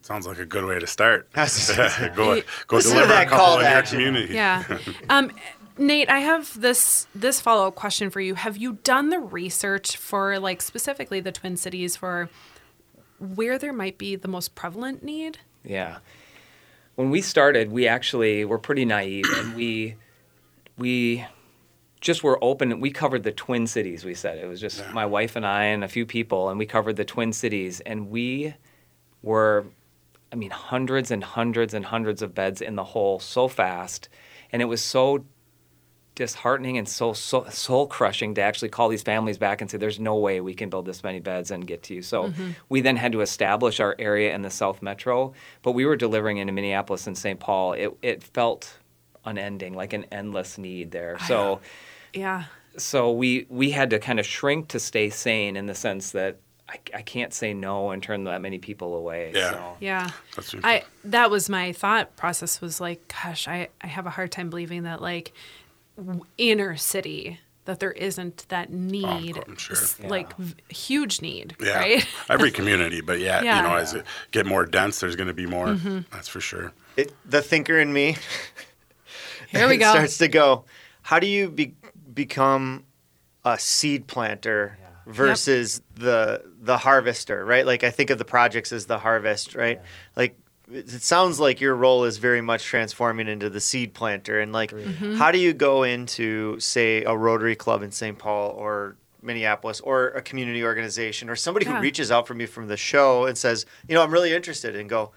Sounds like a good way to start. Go go Listen to deliver a that couple call in your community. Yeah. Um, Nate, I have this this follow up question for you. Have you done the research for like specifically the Twin Cities for where there might be the most prevalent need? Yeah. When we started, we actually were pretty naive and we we just were open. We covered the Twin Cities, we said. It was just my wife and I and a few people, and we covered the Twin Cities. And we were, I mean, hundreds and hundreds and hundreds of beds in the hole so fast. And it was so disheartening and so, so soul crushing to actually call these families back and say there's no way we can build this many beds and get to you so mm-hmm. we then had to establish our area in the south metro but we were delivering into minneapolis and st paul it, it felt unending like an endless need there so Yeah. so we we had to kind of shrink to stay sane in the sense that I, I can't say no and turn that many people away Yeah. so. Yeah. That's I that was my thought process was like, gosh, I, I have a hard time believing that like inner city that there isn't that oh, need, I'm sure. s- like v- huge need, Yeah. right? Every community, but yeah, Yeah. you know, as it get more dense, there's going to be more. Mm-hmm. That's for sure. It, the thinker in me Here we go. starts to go, how do you be, become a seed planter versus the the harvester, right? Like I think of the projects as the harvest, right? Like it it sounds like your role is very much transforming into the seed planter and like mm-hmm. how do you go into say a Rotary Club in St. Paul or Minneapolis or a community organization or somebody Yeah. who reaches out for me from the show and says, you know, I'm really interested and go,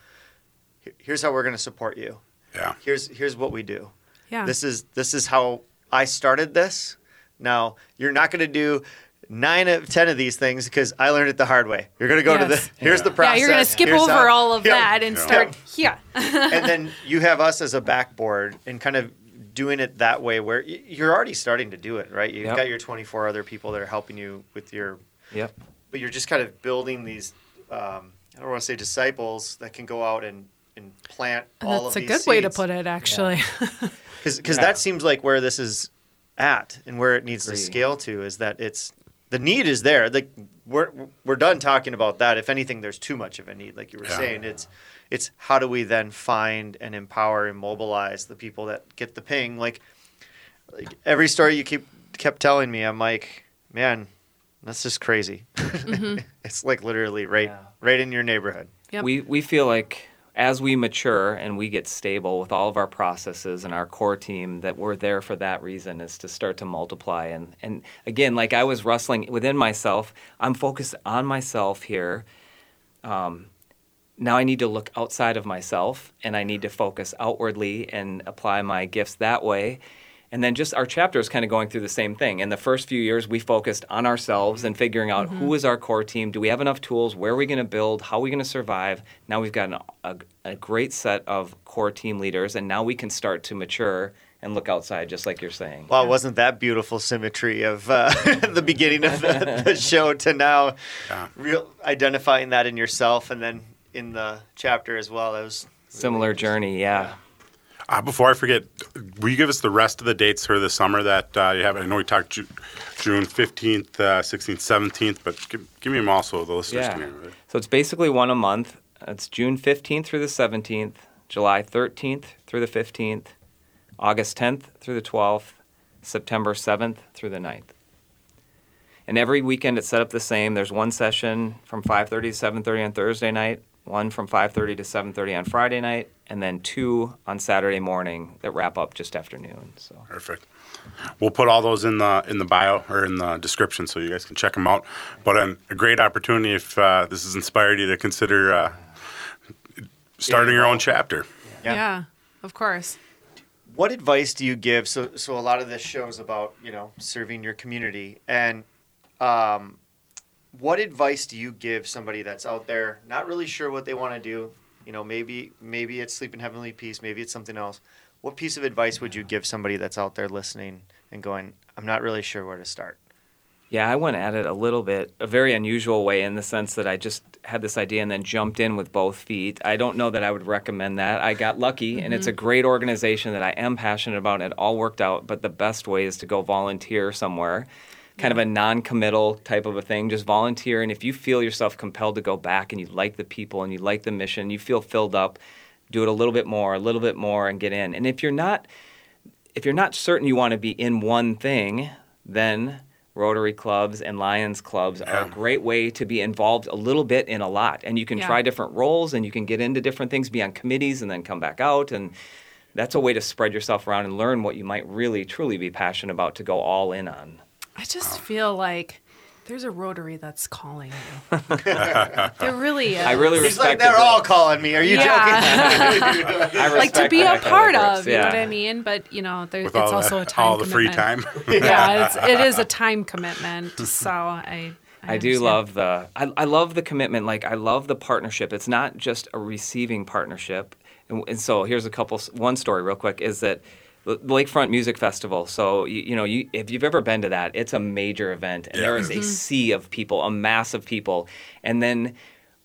here's how we're going to support you. Yeah. Here's here's what we do. Yeah. This is this is how I started this. Now you're not going to do nine of ten of these things because I learned it the hard way. You're going to go to Yes. the here's the process. yeah, you're gonna skip here's over how- all of Yep. that and Yeah. start here. and then you have us as a backboard and kind of doing it that way where you're already starting to do it, right? You've Yep. got your 24 other people that are helping you with your, yep but you're just kind of building these. Um, I don't want to say disciples that can go out and and plant all That's a these good way to put it, actually. because Yeah. that seems like where this is at and where it needs Agree. to scale to is that it's the need is there like we're we're done talking about that if anything there's too much of a need like you were Yeah. saying it's it's how do we then find and empower and mobilize the people that get the ping like, like every story you keep kept telling me i'm like man that's just crazy mm-hmm. it's like literally right Yeah. right in your neighborhood Yep. We we feel like as we mature and we get stable with all of our processes and our core team that we're there for that reason is to start to multiply and and again like I was wrestling within myself I'm focused on myself here um, now I need to look outside of myself and I need to focus outwardly and apply my gifts that way. And then just our chapter is kind of going through the same thing. In the first few years, we focused on ourselves and figuring out who is our core team. Do we have enough tools? Where are we going to build? How are we going to survive? Now we've got an, a, a great set of core team leaders, and now we can start to mature and look outside, just like you're saying. Wow, wasn't that beautiful symmetry of uh, the beginning of the, the show to now Yeah. real identifying that in yourself and then in the chapter as well. That was Similar journey, yeah. Uh, before I forget, will you give us the rest of the dates for the summer that uh, you have? I know we talked Ju- June 15th, uh, 16th, 17th, but give, give me them also, the listeners Yeah. can hear. So it's basically one a month. It's June 15th through the 17th, July 13th through the 15th, August 10th through the 12th, September 7th through the 9th. And every weekend it's set up the same. There's one session from 5:30 to 7:30 on Thursday night, one from 5:30 to 7:30 on Friday night, and then two on Saturday morning that wrap up just after noon. So Perfect. We'll put all those in the in the bio or in the description so you guys can check them out. But um, a great opportunity if uh, this has inspired you to consider uh, starting your own chapter. Yeah. Yeah. of course. What advice do you give? So, so a lot of this shows about you know serving your community, and um, what advice do you give somebody that's out there not really sure what they want to do? You know, maybe maybe it's sleep in heavenly peace, maybe it's something else. What piece of advice would you give somebody that's out there listening and going, "I'm not really sure where to start"? Yeah, I went at it a little bit, a very unusual way in the sense that I just had this idea and then jumped in with both feet. I don't know that I would recommend that. I got lucky, and it's a mm-hmm. great organization that I am passionate about, and it all worked out. But the best way is to go volunteer somewhere, kind of a non committal type of a thing. Just volunteer, and if you feel yourself compelled to go back and you like the people and you like the mission, you feel filled up, do it a little bit more, a little bit more, and get in. And if you're not, if you're not certain you want to be in one thing, then Rotary clubs and Lions clubs are a great way to be involved a little bit in a lot. And you can Yeah. try different roles and you can get into different things, be on committees and then come back out. And that's a way to spread yourself around and learn what you might really, truly be passionate about to go all in on. I just feel like there's a rotary that's calling you. there really is. I really He's like, respect they're it. all calling me. Are you joking? yeah. I like to respect be a that of part of, you know what I mean? But you know, there, With it's all, also the, a time all the free commitment. time. yeah, it's, it is a time commitment. So I, I, I do understand. love the I, I love the commitment. Like I love the partnership. It's not just a receiving partnership. And, and so here's a couple. One story real quick is that the Lakefront Music Festival. So you, you know, you, if you've ever been to that, it's a major event, and Yeah. there is a mm-hmm. sea of people, a mass of people, and then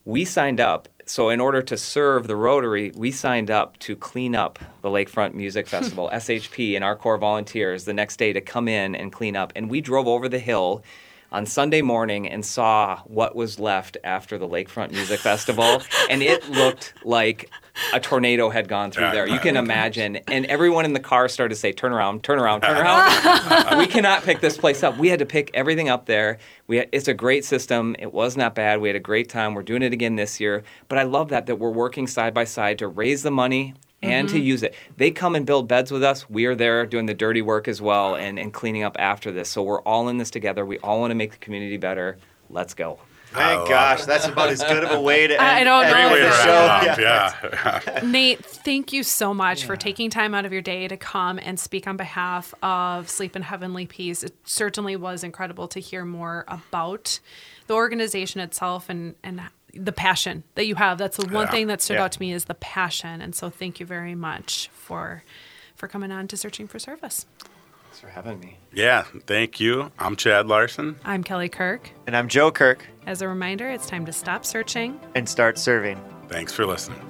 we signed up. So in order to serve the Rotary, we signed up to clean up the Lakefront Music Festival, SHP, and our core volunteers the next day to come in and clean up. And we drove over the hill on Sunday morning and saw what was left after the Lakefront Music Festival, and it looked like a tornado had gone through there. You can imagine. And everyone in the car started to say, "Turn around, turn around, turn around." we cannot pick this place up. We had to pick everything up there. We had, it's a great system. It was not bad. We had a great time. We're doing it again this year. But I love that that we're working side by side to raise the money and to mm-hmm. use it. They come and build beds with us. We are there doing the dirty work as well and, and cleaning up after this. So we're all in this together. We all want to make the community better. Let's go. Thank gosh, that's about as good of a way to end, I don't know Great way if to the show. wrap Yeah. it up. Yeah. Nate, thank you so much for taking time out of your day to come and speak on behalf of Sleep in Heavenly Peace. It certainly was incredible to hear more about the organization itself and, and the passion that you have. That's the one yeah. thing that stood yeah. out to me is the passion. And so thank you very much for for coming on to Searching for Service. Thanks for having me. Yeah, thank you. I'm Chad Larson. I'm Kelly Kirk. And I'm Joe Kirk. As a reminder, it's time to stop searching and start serving. Thanks for listening.